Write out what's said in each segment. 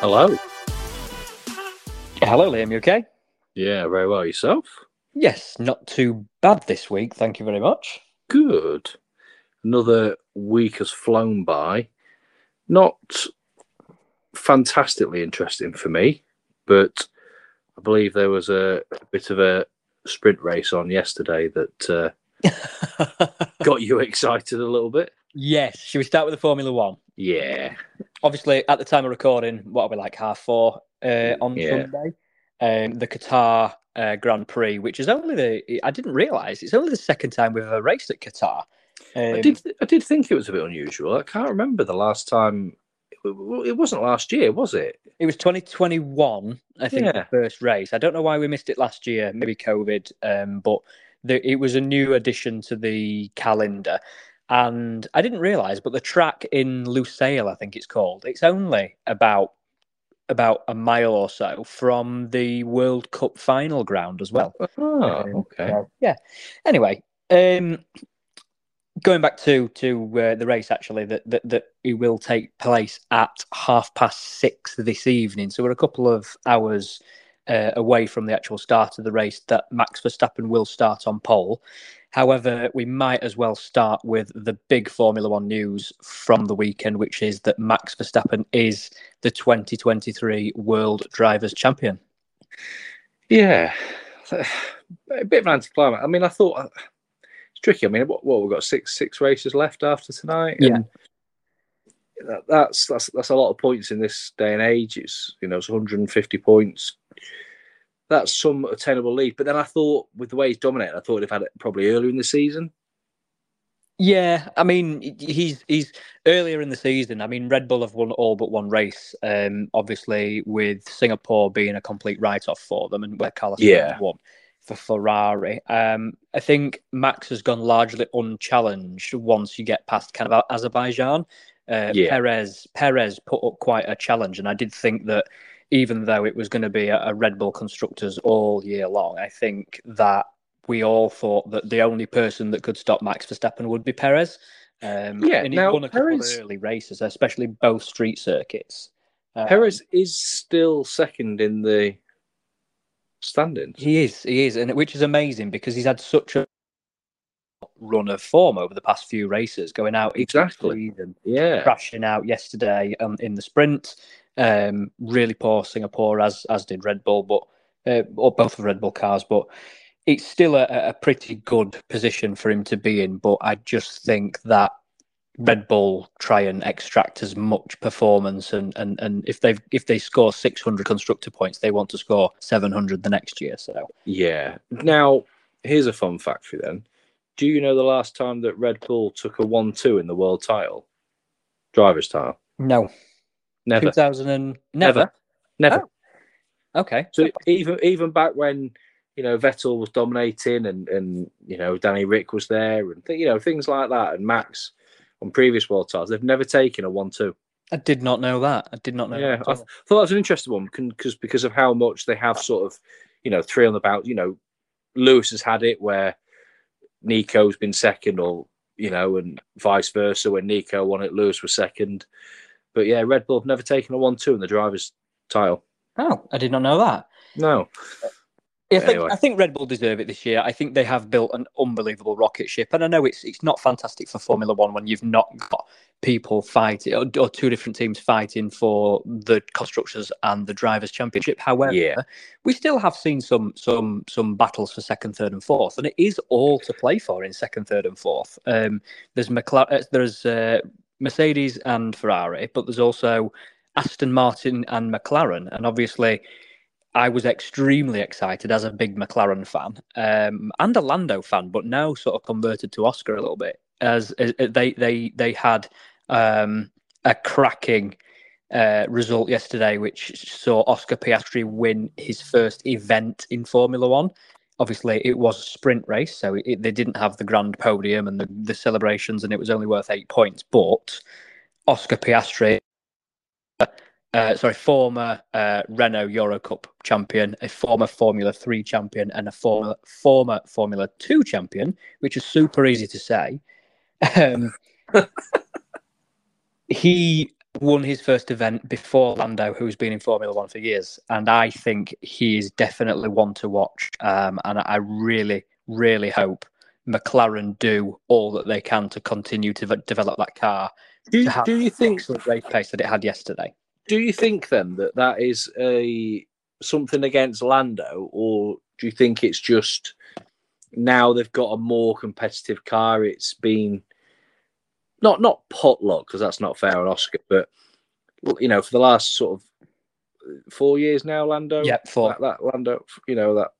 Hello. Hello, Liam. You okay? Yeah, very well. Yourself? Yes, not too bad this week. Thank you very much. Good. Another week has flown by. Not fantastically interesting for me, but I believe there was a, a bit of a sprint race on yesterday that uh, got you excited a little bit. yes. Should we start with the Formula One? Yeah. Obviously, at the time of recording, what are we like half four uh, on Yeah. Sunday? Um, the Qatar uh, Grand Prix, which is only the I didn't realise it's only the second time we've ever raced at Qatar. Um, I did. I did think it was a bit unusual. I can't remember the last time. It wasn't last year, was it? It was 2021, I think, Yeah. the first race. I don't know why we missed it last year, maybe COVID, um, but the, it was a new addition to the calendar. And I didn't realise, but the track in Lusail, I think it's called, it's only about about a mile or so from the World Cup final ground as well. Oh, Um, okay. so, yeah. Anyway, um, going back to to uh, the race actually, that, that that it will take place at half past six this evening. So we're a couple of hours uh, away from the actual start of the race. That Max Verstappen will start on pole. However, we might as well start with the big Formula One news from the weekend, which is that Max Verstappen is the 2023 World Drivers' Champion. Yeah, a bit of an anticlimax. I mean, I thought it's tricky. I mean, what, what we've got six six races left after tonight. Yeah. that, that's that's that's a lot of points in this day and age. It's you know it's 150 points. That's some attainable lead. But then I thought, with the way he's dominated, I thought he'd have had it probably earlier in the season. Yeah, I mean, he's he's earlier in the season. I mean, Red Bull have won all but one race. Um, obviously, with Singapore being a complete write-off for them, and where Carlos Yeah. Won for Ferrari. Um, I think Max has gone largely unchallenged once you get past kind of Azerbaijan. Uh, Yeah. Perez Perez put up quite a challenge, and I did think that even though it was going to be a, a Red Bull constructors all year long, I think that we all thought that the only person that could stop Max Verstappen would be Perez. Um, Yeah, and he now, won a couple Perez- of early races, especially both street circuits. Um, Perez is still second in the standings. he is, he is, and which is amazing because he's had such a run of form over the past few races, going out Exactly. Yeah, crashing out yesterday um, in the sprint. Um, really poor Singapore, as as did Red Bull, but uh, or both of Red Bull cars. But it's still a, a pretty good position for him to be in. But I just think that Red Bull try and extract as much performance, and and and if they've if they score six hundred constructor points, they want to score seven hundred the next year. So yeah. Now, here's a fun fact for you then. Do you know the last time that Red Bull took a one-two in the world title, drivers' title? no, Never, two thousand and never. never. Oh. Okay, So even even back when you know Vettel was dominating and and you know Danny Ric was there and th- you know things like that and Max on previous world titles, they've never taken a one-two. I did not know that. I did not know. Yeah, I th- thought that was an interesting one because because of how much they have sort of, you know, three on the bout. You know, Lewis has had it where Nico's been second, or you know, and vice versa. When Nico won it, Lewis was second. But yeah, Red Bull have never taken a one-two in the drivers' title. Oh, I did not know that. No, I think, Anyway. I think Red Bull deserve it this year. I think they have built an unbelievable rocket ship, and I know it's it's not fantastic for Formula One when you've not got people fighting or, or two different teams fighting for the constructors and the drivers' championship. However, Yeah. we still have seen some some some battles for second, third, and fourth, and it is all to play for in second, third, and fourth. Um, there's McLaren, there's uh, Mercedes and Ferrari, but there's also Aston Martin and McLaren, and obviously. I was extremely excited as a big McLaren fan um, and a Lando fan, but now sort of converted to Oscar a little bit as, as they they they had um, a cracking uh, result yesterday, which saw Oscar Piastri win his first event in Formula One. Obviously, it was a sprint race, so it, they didn't have the grand podium and the, the celebrations, and it was only worth eight points. But Oscar Piastri uh, sorry, former uh, Renault Eurocup champion, a former Formula Three champion, and a former former Formula Two champion, which is super easy to say. Um, he won his first event before Lando, who's been in Formula One for years, and I think he is definitely one to watch. Um, and I really, really hope McLaren do all that they can to continue to v- develop that car. Do you, do you think excellent race pace that it had yesterday? Do you think then that that is a something against Lando, or do you think it's just now they've got a more competitive car? It's been not not potluck because that's not fair on Oscar, but you know for the last sort of four years now, Lando. Yeah, four. That, that Lando, you know that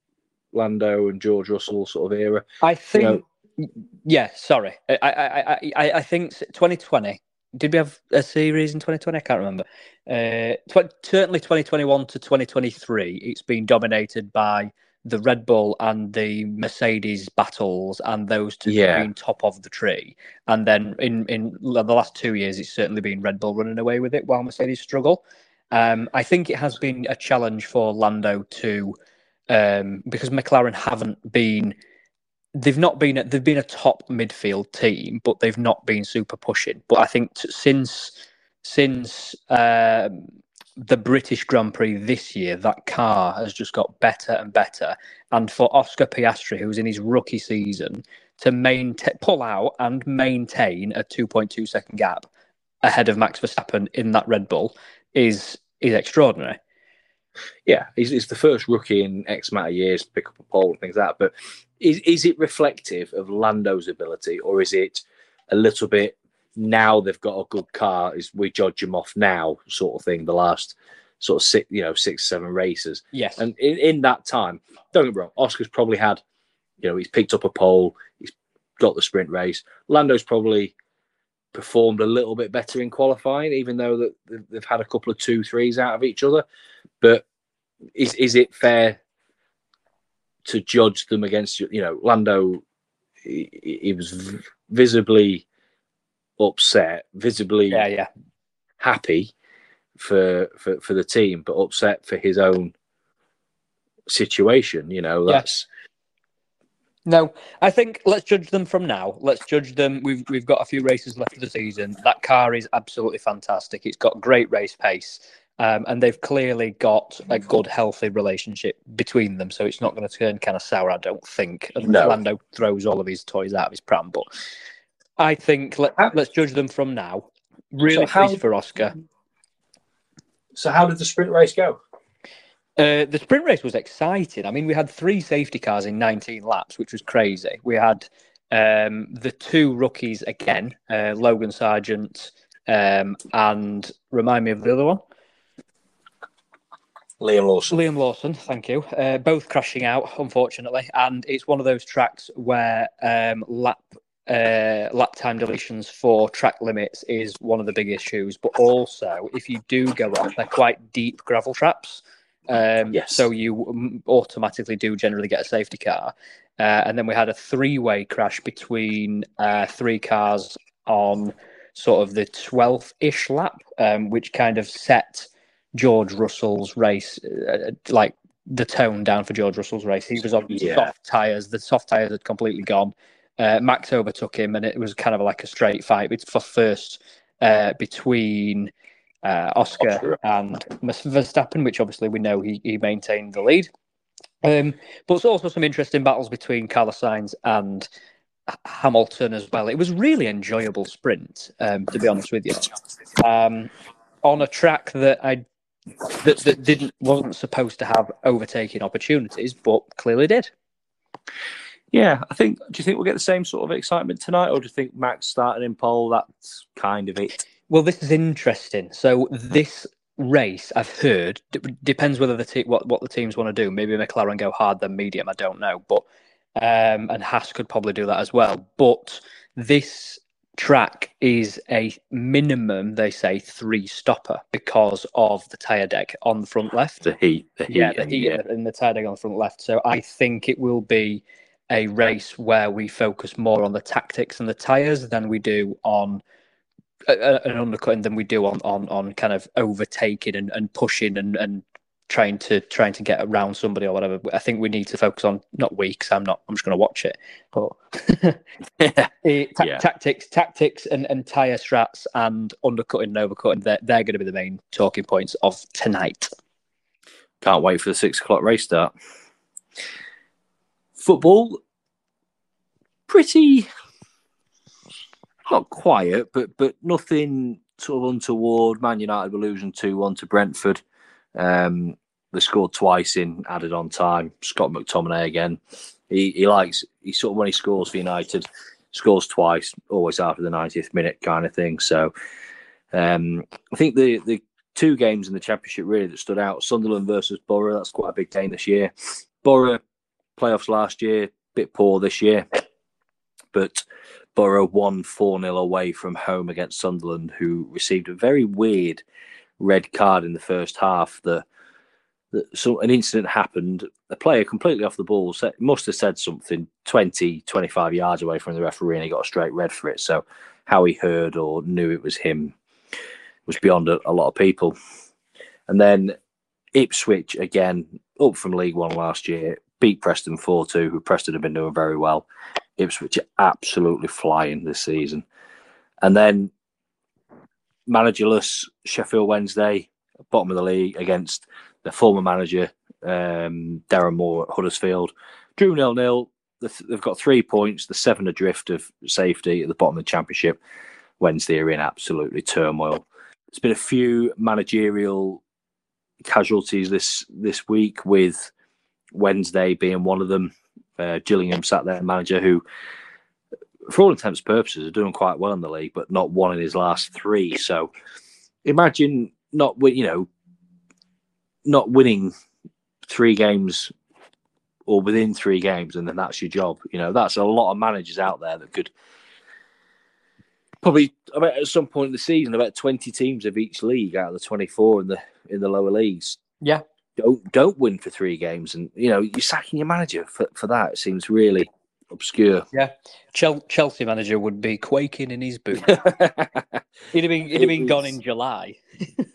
Lando and George Russell sort of era. I think. You know, yeah, sorry. I, I, I, I think 2020 did we have a series in 2020? I can't remember. Uh, tw- certainly 2021 to 2023, it's been dominated by the Red Bull and the Mercedes battles, and those two Yeah. being top of the tree. And then in in the last two years, it's certainly been Red Bull running away with it while Mercedes struggle. Um, I think it has been a challenge for Lando to um, because McLaren haven't been they've not been they've been a top midfield team, but they've not been super pushing. But I think t- since since um, the British Grand Prix this year, that car has just got better and better. And for Oscar Piastri, who's in his rookie season, to maintain pull out and maintain a 2.2 second gap ahead of Max Verstappen in that Red Bull is is extraordinary. yeah, he's, he's the first rookie in X amount of years to pick up a pole and things like that. But is is it reflective of Lando's ability, or is it a little bit now they've got a good car? Is we judge him off now, sort of thing? The last sort of six, you know, six seven races, Yes. and in, in that time, don't get me wrong, Oscar's probably had, you know, he's picked up a pole, he's got the sprint race. Lando's probably performed a little bit better in qualifying, even though that they've- they've had a couple of two threes out of each other. But is is it fair to judge them against you know Lando? He, he was v- visibly upset, visibly yeah, yeah. happy for for for the team, but upset for his own situation. You know, Yeah. that's No, I think let's judge them from now. Let's judge them. We've we've got a few races left of the season. That car is absolutely fantastic. It's got great race pace, um, and they've clearly got a good, healthy relationship between them. So it's not going to turn kind of sour, I don't think. And No. Lando throws all of his toys out of his pram, but I think let, let's judge them from now. Really So how- for Oscar. so. How did the sprint race go? Uh, the sprint race was exciting. I mean, we had three safety cars in 19 laps, which was crazy. We had um, the two rookies again, uh, Logan Sargeant um, and remind me of the other one, Liam Lawson. Liam Lawson. Thank you. Uh, both crashing out, unfortunately, and it's one of those tracks where um, lap. Uh, lap time deletions for track limits is one of the big issues, but also if you do go off, they're quite deep gravel traps. Um, Yes. So you automatically do generally get a safety car. Uh, and then we had a three way crash between uh, three cars on sort of the 12th ish lap, um, which kind of set George Russell's race, uh, like the tone down for George Russell's race. He was on Yeah. soft tyres. The soft tyres had completely gone. Uh, Max overtook him, and it was kind of like a straight fight. It's for first uh, between uh, Oscar, Oscar. and Verstappen, which obviously we know he, he maintained the lead. Um, but there's also some interesting battles between Carlos Sainz and Hamilton as well. It was really enjoyable sprint, um, to be honest with you, um, on a track that I that, that didn't wasn't supposed to have overtaking opportunities, but clearly did. Yeah, I think. Do you think we'll get the same sort of excitement tonight, or do you think Max starting in pole? That's kind of it. Well, this is interesting. So this race, I've heard, d- depends whether the te- what what the teams want to do. Maybe McLaren go hard then medium. I don't know, but um, and Haas could probably do that as well. But this track is a minimum, they say, three stopper because of the tire deg on the front left. The heat, the heat, Yeah, the heat in the- the tire deg on the front left. So I think it will be a race where we focus more on the tactics and the tires than we do on uh, uh, an undercutting than we do on on on kind of overtaking and, and pushing and, and trying to trying to get around somebody or whatever. I think we need to focus on not weeks. I'm not. I'm just going to watch it, but ta- yeah. tactics, tactics, and and tire strats and undercutting and overcutting. They're they're going to be the main talking points of tonight. Can't wait for the six o'clock race start. Football, pretty not quiet, but but nothing sort of untoward. Man United were losing two one to Brentford. Um, they scored twice in added on time. Scott McTominay again. He he likes he sort of when he scores for United, scores twice, always after the 90th minute kind of thing. So um, I think the the two games in the championship really that stood out: Sunderland versus Boro. That's quite a big game this year. Boro playoffs last year, bit poor this year, but Boro won 4 0 away from home against Sunderland, who received a very weird red card in the first half. That, that so an incident happened. A player completely off the ball said, must have said something 20, 25 yards away from the referee, and he got a straight red for it. So, how he heard or knew it was him was beyond a, a lot of people. And then Ipswich again, up from League One last year, beat Preston 4 2, who Preston have been doing very well. Ipswich are absolutely flying this season. And then managerless Sheffield Wednesday, bottom of the league against the former manager um, Darren Moore at Huddersfield. Drew nil nil. They've got three points. The seven adrift of safety at the bottom of the championship. Wednesday are in absolutely turmoil. There's been a few managerial casualties this this week, with Wednesday being one of them. Uh, Gillingham sat there, manager who for all intents and purposes, are doing quite well in the league, but not one in his last three. So imagine not, you know, not winning three games or within three games, and then that's your job. You know, that's a lot of managers out there that could probably about at some point in the season about 20 teams of each league out of the 24 in the in the lower leagues yeah don't don't win for three games and you know you're sacking your manager for, for that it seems really obscure. Yeah, Chelsea manager would be quaking in his boots. he'd have been he'd have been gone in July.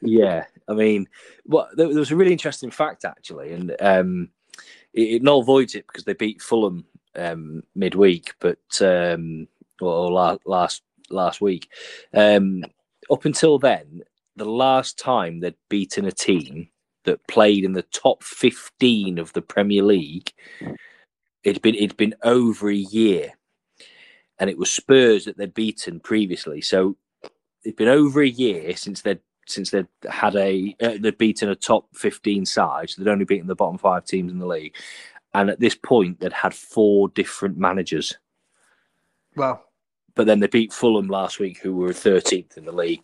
yeah, I mean, well, there, was a really interesting fact actually, and um, it, it null voids it because they beat Fulham um, midweek, but um, or, last last last week. Um, up until then, the last time they'd beaten a team that played in the top 15 of the Premier League it'd been it'd been over a year, and it was Spurs that they'd beaten previously. So it'd been over a year since they'd since they'd had a uh, they'd beaten a top fifteen side. So they'd only beaten the bottom five teams in the league, and at this point they'd had four different managers. Wow! But then they beat Fulham last week, who were thirteenth in the league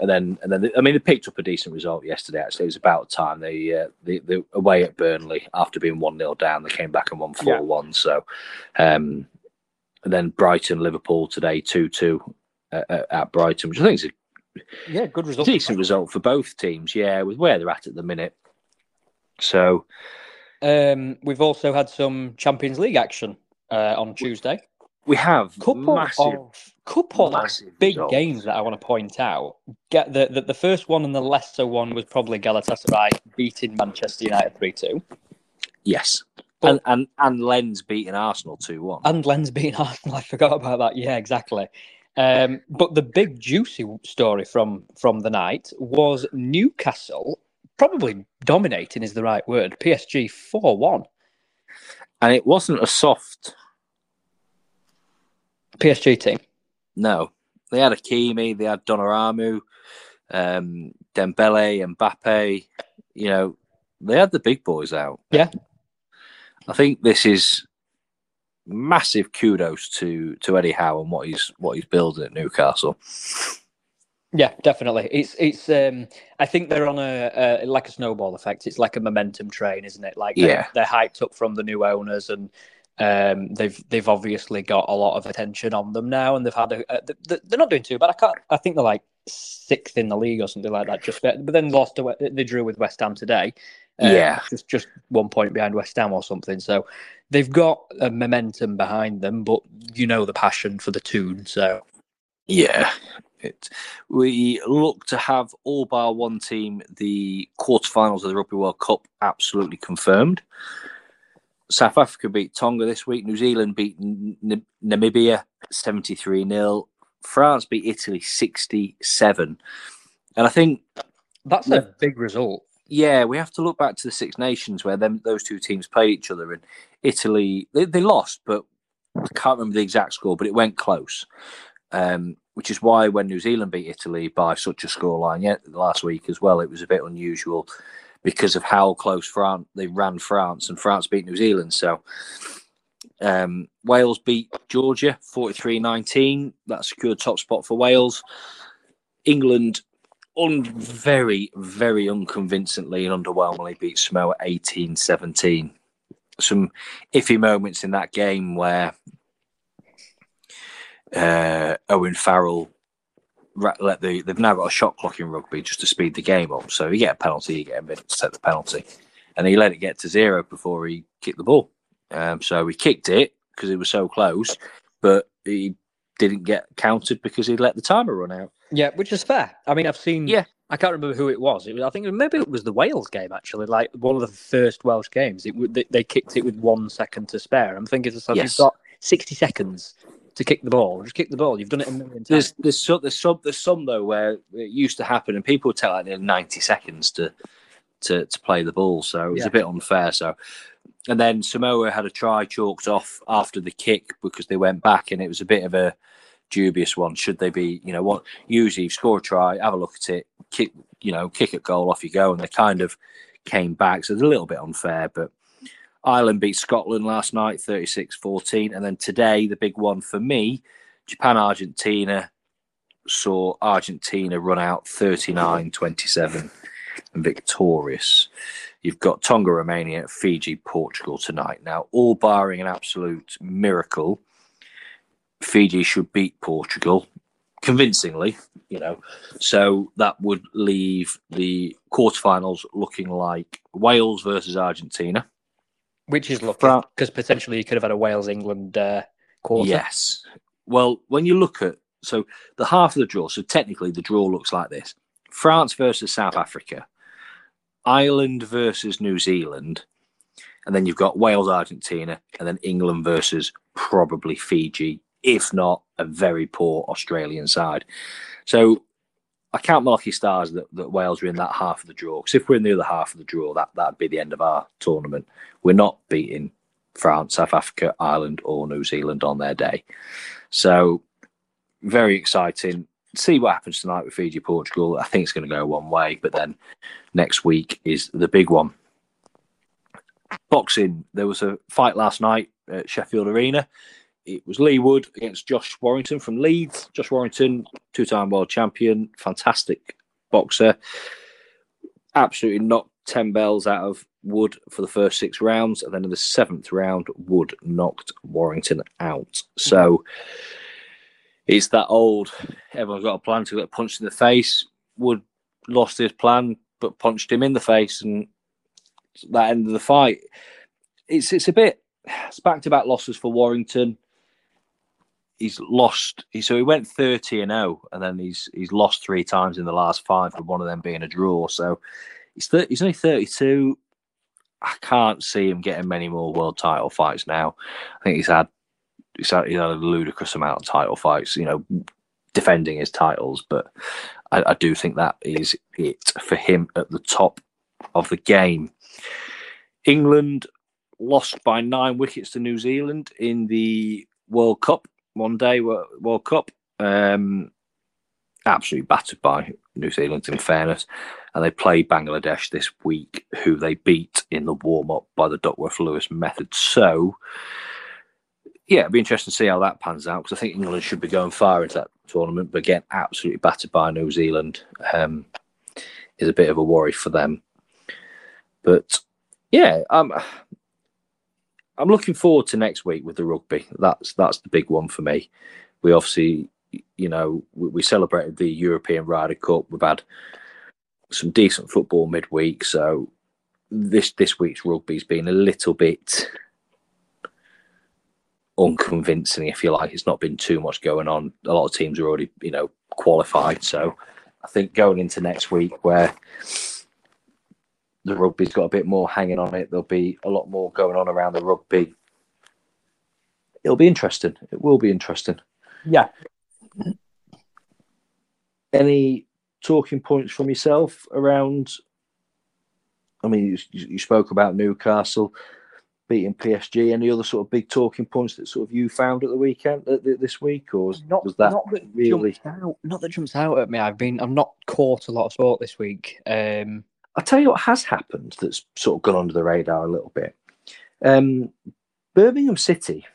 and then and then they, I mean they picked up a decent result yesterday. Actually, it was about time they uh, they, they away at Burnley after being one 0 down. They came back and won four yeah. one. So, um, and then Brighton Liverpool today two two uh, at Brighton, which I think is a yeah good result. Decent result for both teams. Yeah, with where they're at at the minute. So, um, we've also had some Champions League action uh, on Tuesday. We have couple massive, of couple of big results. games that I want to point out. Get the, the, the first one and the lesser one was probably Galatasaray beating Manchester United three two. Yes, but, and and and Lens beating Arsenal two one. And Lens beating Arsenal. I forgot about that. Yeah, exactly. Um, but the big juicy story from from the night was Newcastle probably dominating is the right word. PSG four one, and it wasn't a soft PSG team? No, they had Hakimi, they had Donnarumma, um, Dembele, Mbappe. You know, they had the big boys out. Yeah, I think this is massive kudos to to Eddie Howe and what he's what he's building at Newcastle. Yeah, definitely. It's it's. Um, I think they're on a, a like a snowball effect. It's like a momentum train, isn't it? Like they're, yeah, they're hyped up from the new owners and um, they've they've obviously got a lot of attention on them now, and they've had a, a they're not doing too bad. I can't. I think they're like sixth in the league or something like that. Just but then lost to they drew with West Ham today. Um, yeah, just just one point behind West Ham or something. So they've got a momentum behind them, but you know the passion for the tune. So yeah, It, we look to have all bar one team the quarterfinals of the Rugby World Cup absolutely confirmed. South Africa beat Tonga this week. New Zealand beat N- Namibia 73 0. France beat Italy 67. And I think that's a big result. Yeah, we have to look back to the Six Nations where them those two teams played each other. And Italy, they, they lost, but I can't remember the exact score, but it went close. Um, which is why when New Zealand beat Italy by such a scoreline yet last week as well, it was a bit unusual because of how close France they ran France and France beat New Zealand. So um, Wales beat Georgia 43-19. That secured top spot for Wales. England un- very, very unconvincingly and underwhelmingly beat Samoa 18-17. Some iffy moments in that game where uh, Owen Farrell let the they've now got a shot clock in rugby just to speed the game up. So you get a penalty, you get a minute to take the penalty, and he let it get to zero before he kicked the ball. Um, so he kicked it because it was so close, but he didn't get counted because he let the timer run out. Yeah, which is fair. I mean, I've seen. Yeah, I can't remember who it was. It was I think maybe it was the Wales game actually, like one of the first Welsh games. It they, they kicked it with one second to spare. I'm thinking, so yes. you've got sixty seconds to kick the ball. Just kick the ball. You've done it a million times. There's there's some there's some there's some though where it used to happen, and people would take like ninety seconds to to to play the ball. So it was yeah. a bit unfair. So. And then Samoa had a try chalked off after the kick because they went back, and it was a bit of a dubious one. Should they be, you know, what usually score a try, have a look at it, kick, you know, kick at goal, off you go, and they kind of came back. So it's a little bit unfair, but Ireland beat Scotland last night 36 14. And then today, the big one for me, Japan Argentina saw Argentina run out 39 27 and victorious. You've got Tonga, Romania, Fiji, Portugal tonight. Now, all barring an absolute miracle, Fiji should beat Portugal convincingly, you know. So that would leave the quarterfinals looking like Wales versus Argentina. Which is lucky because potentially you could have had a Wales England uh, quarter. Yes. Well, when you look at so the half of the draw, so technically the draw looks like this: France versus South Africa, Ireland versus New Zealand, and then you've got Wales, Argentina, and then England versus probably Fiji, if not a very poor Australian side. So I count my lucky stars that, that Wales are in that half of the draw. Because if we're in the other half of the draw, that that'd be the end of our tournament. We're not beating France, South Africa, Ireland, or New Zealand on their day. So very exciting. See what happens tonight with Fiji, Portugal. I think it's going to go one way, but then next week is the big one. Boxing. There was a fight last night at Sheffield Arena it was Leigh Wood against Josh Warrington from Leeds. Josh Warrington, two time world champion, fantastic boxer. Absolutely knocked 10 bells out of Wood for the first six rounds. And then in the seventh round, Wood knocked Warrington out. So it's that old, everyone's got a plan to get punched in the face. Wood lost his plan, but punched him in the face. And that ended the fight. It's, it's a bit, it's back to back losses for Warrington he's lost. So he went thirty and zero, oh, and then he's he's lost three times in the last five, with one of them being a draw. So he's 30, he's only thirty two. I can't see him getting many more world title fights now. I think he's had he's had, he's had a ludicrous amount of title fights. You know, defending his titles, but I, I do think that is it for him at the top of the game. England lost by nine wickets to New Zealand in the World Cup one day World Cup. Um, absolutely battered by New Zealand, in fairness. And they play Bangladesh this week, who they beat in the warm up by the Duckworth Lewis method. So, yeah, it'd be interesting to see how that pans out because I think England should be going far into that tournament, but getting absolutely battered by New Zealand um, is a bit of a worry for them. But yeah, um, I'm looking forward to next week with the rugby. That's that's the big one for me. We obviously, you know, we, we celebrated the European Ryder Cup. We've had some decent football midweek, so this this week's rugby's been a little bit unconvincing, if you like. It's not been too much going on. A lot of teams are already, you know, qualified. So I think going into next week, where the rugby's got a bit more hanging on it, there'll be a lot more going on around the rugby. It'll be interesting. It will be interesting. Yeah. Any talking points from yourself around? I mean, you, you spoke about Newcastle beating PSG. Any other sort of big talking points that sort of you found at the weekend uh, this week, or was, not was that, not that really? out, not that jumps out at me. I've been I've not caught a lot of sport this week. Um, I'll tell you what has happened that's sort of gone under the radar a little bit. Um, Birmingham City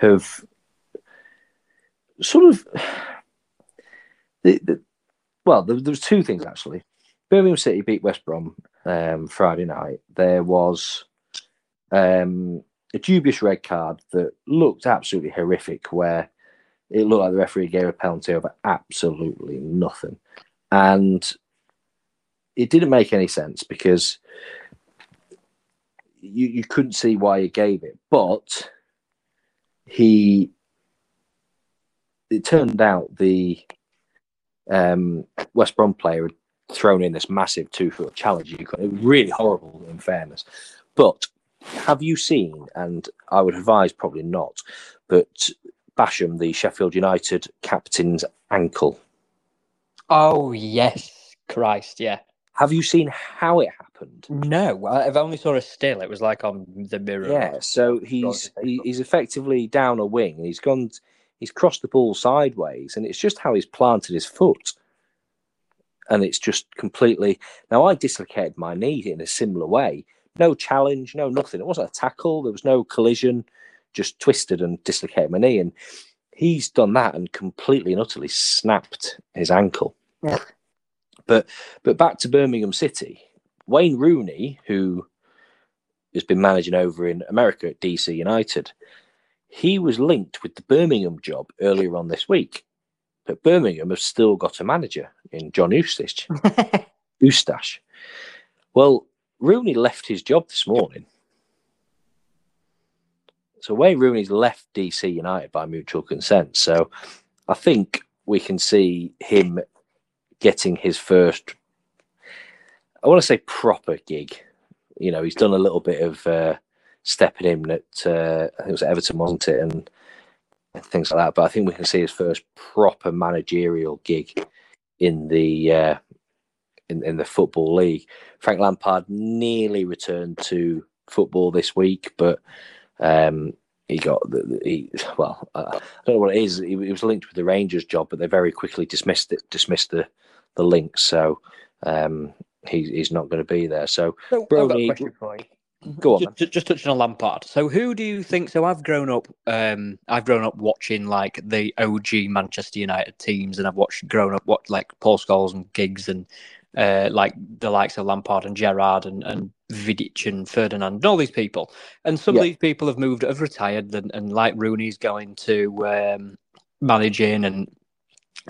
have sort of the, the well, there, there was two things actually. Birmingham City beat West Brom um, Friday night. There was um, a dubious red card that looked absolutely horrific, where it looked like the referee gave a penalty over absolutely nothing, and it didn't make any sense because you you couldn't see why he gave it, but he it turned out the um, West Brom player had thrown in this massive two foot challenge. It was really horrible in fairness, but have you seen? And I would advise probably not, but Basham, the Sheffield United captain's ankle. oh yes, Christ, yeah. Have you seen how it happened? No, I've only saw a still. It was like on the mirror. Yeah, so he's he, he's effectively down a wing. He's gone, he's crossed the ball sideways, and it's just how he's planted his foot, and it's just completely. Now I dislocated my knee in a similar way. No challenge, no nothing. It wasn't a tackle. There was no collision. Just twisted and dislocated my knee, and he's done that and completely and utterly snapped his ankle. But but back to Birmingham City, Wayne Rooney, who has been managing over in America at DC United, he was linked with the Birmingham job earlier on this week. But Birmingham have still got a manager in John Eustace. Eustache. Well, Rooney left his job this morning. So Wayne Rooney's left DC United by mutual consent. So I think we can see him getting his first, I want to say proper gig. You know, he's done a little bit of uh, stepping in at, uh, I think it was Everton, wasn't it? And things like that. But I think we can see his first proper managerial gig in the uh, in, in the football league. Frank Lampard nearly returned to football this week, but um, he got the, the- he well, I I don't know what it is. He, he was linked with the Rangers job, but they very quickly dismissed it, dismissed the the link. So um, he, he's not going to be there. So So, I've got a question for you. go on. Just, man. just touching on Lampard. So, who do you think? So, I've grown up. Um, I've grown up watching like the OG Manchester United teams, and I've watched grown up what like Paul Scholes and Giggs and uh, like the likes of Lampard and Gerrard and, and Vidic and Ferdinand and all these people. And some Yeah. of these people have moved, have retired, and, and like Rooney's going to um, managing, and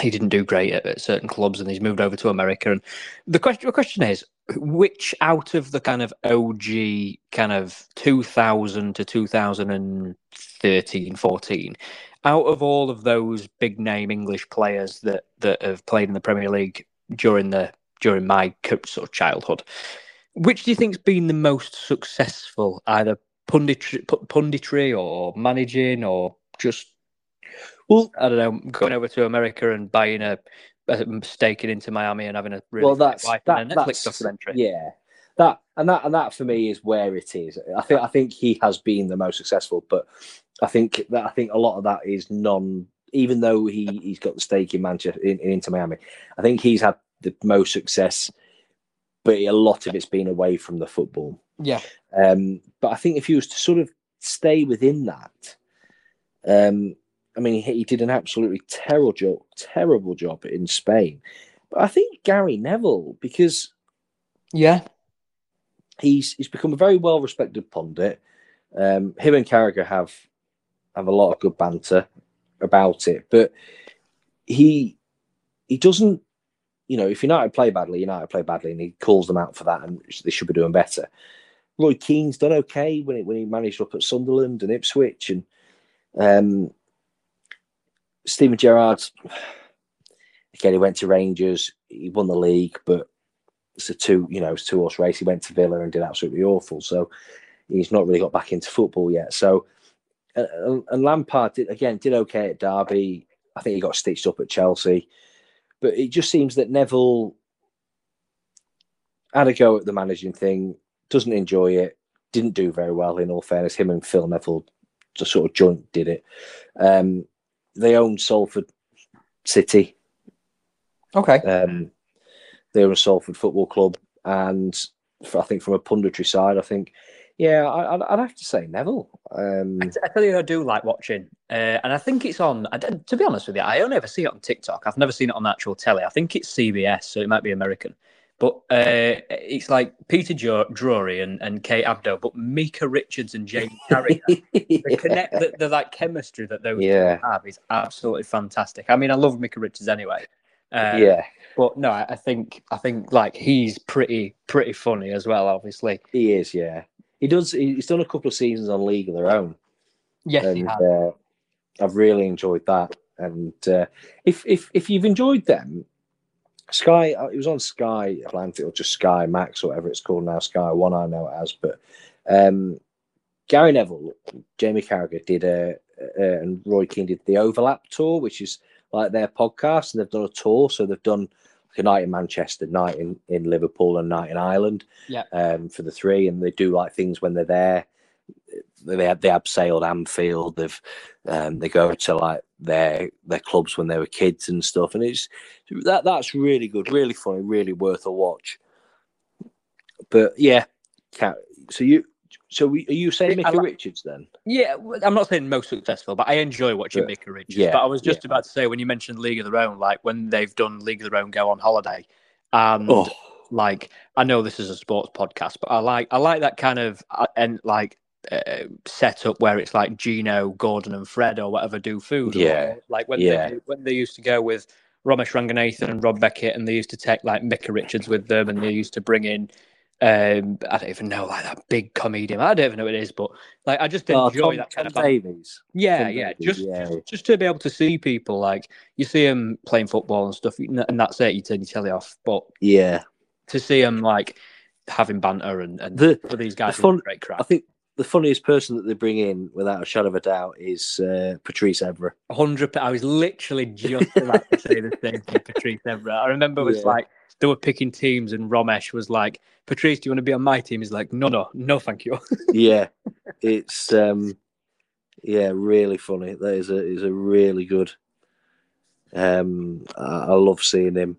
he didn't do great at, at certain clubs, and he's moved over to America. And the question, the question is, which out of the kind of OG kind of 2000 to 2013 14 out of all of those big name english players that that have played in the premier league during the during my sort of childhood which do you think's been the most successful either punditry, punditry or managing or just Well, i don't know going over to america and buying a, a staking into miami and having a really well, that's that, and a netflix that's documentary yeah. That and that and that for me is where it is. I think I think he has been the most successful, but I think that I think a lot of that is non. Even though he he's got the stake in Manchester in, in Inter Miami, I think he's had the most success, but a lot of it's been away from the football. yeah Um, but I think if he was to sort of stay within that, um, I mean, he, he did an absolutely terrible job, terrible job in Spain. But I think Gary Neville, because yeah he's he's become a very well respected pundit. Um, him and Carragher have have a lot of good banter about it, but he he doesn't. You know, if United play badly, United play badly, and he calls them out for that, and they should be doing better. Roy Keane's done okay when it, when he managed up at Sunderland and Ipswich, and Um, Steven Gerrard, again, he went to Rangers. He won the league, but it's a two, you know, it's two horse race. He went to Villa and did absolutely awful. So he's not really got back into football yet. So uh, and Lampard did, again did okay at Derby. I think he got stitched up at Chelsea, but it just seems that Neville had a go at the managing thing. Doesn't enjoy it. Didn't do very well. In all fairness, him and Phil Neville just sort of joint did it. Um, they own Salford City. Okay. Um, they own Salford Football Club, and for, I think from a punditry side, I think yeah, I, would have to say Neville. Um, I, I tell you, I do like watching, uh, and I think it's on. I, to be honest with you, I only ever see it on TikTok. I've never seen it on actual telly. I think it's CBS, so it might be American. But uh, it's like Peter Drury and, and Kate Abdo, but Micah Richards and Jamie Carragher. yeah. the connect, the, the, like chemistry that those yeah. have is absolutely fantastic. I mean, I love Micah Richards anyway. Uh, yeah, but no, I think I think like he's pretty pretty funny as well. Obviously, he is. Yeah, he does. He's done a couple of seasons on League of Their Own. Yes, and, uh, I've really enjoyed that. And uh, if if if you've enjoyed them, Sky, uh, it was on Sky Atlantic or just Sky Max or whatever it's called now. Sky One, I know it as. But um, Gary Neville, Jamie Carragher did a, uh, and Roy Keane did the Overlap tour, which is like their podcast, and they've done a tour. So they've done a night in Manchester, night in, in Liverpool, and night in Ireland. Yeah. Um, for the three, and they do like things when they're there. They have they abseiled Anfield. They've um, they go to like their their clubs when they were kids and stuff, and it's that that's really good, really funny, really worth a watch. But yeah, so you so we, are you saying Micah like, Richards then? Yeah, I'm not saying most successful, but I enjoy watching Micah Richards. Yeah, but I was just yeah. about to say when you mentioned League of Their Own, like when they've done League of Their Own go on holiday, and oh. like I know this is a sports podcast, but I like I like that kind of uh, and like uh, setup where it's like Gino, Gordon, and Fred or whatever do food. Yeah, like when yeah. they when they used to go with Romesh Ranganathan and Rob Beckett, and they used to take like Micah Richards with them, and they used to bring in um, I don't even know like that big comedian. I don't even know what it is, but like I just oh, enjoy Tom, that kind Tom of Davies. Yeah, Tom yeah. Davies, just yeah. just to be able to see people like you see them playing football and stuff, and that's it. You turn your telly off. But yeah, to see them like having banter and, and the, for these guys, the fun, great crap. I think the funniest person that they bring in, without a shadow of a doubt, is uh, Patrice Evra. Hundred. I was literally just about to say the same thing, Patrice Evra. I remember it was yeah. like they were picking teams, and Romesh was like, "Patrice, do you want to be on my team?" He's like, "No, no, no, thank you." yeah, it's um, yeah, really funny. That is a is a really good. Um, I, I love seeing him.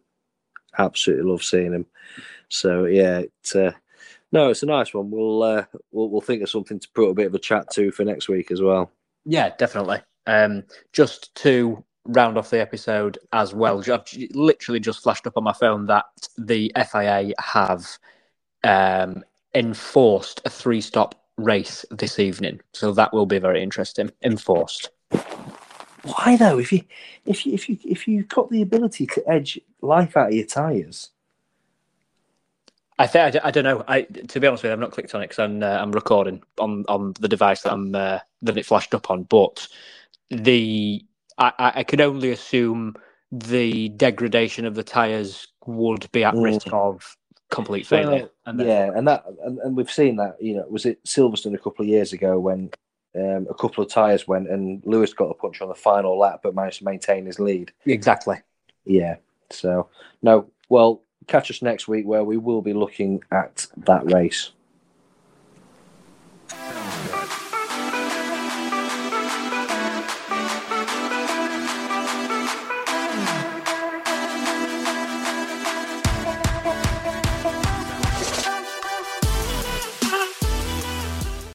Absolutely love seeing him. So yeah, it, uh, no, it's a nice one. We'll, uh, we'll we'll think of something to put a bit of a chat to for next week as well. Yeah, definitely. Um, just to round off the episode as well. I've literally just flashed up on my phone that the FIA have um, enforced a three stop race this evening. So that will be very interesting. Enforced. Why though? If you if you if you if you've got the ability to edge life out of your tires. I think I, I, don't know. I to be honest with you, I've not clicked on it because I'm uh, I'm recording on on the device that I'm uh, that it flashed up on. But the I, I could only assume the degradation of the tires would be at mm. risk of complete failure. And yeah, and that and, and, we've seen that. You know, was it Silverstone a couple of years ago when um, a couple of tires went and Lewis got a punch on the final lap, but managed to maintain his lead. Exactly. Yeah. So no, well, catch us next week where we will be looking at that race.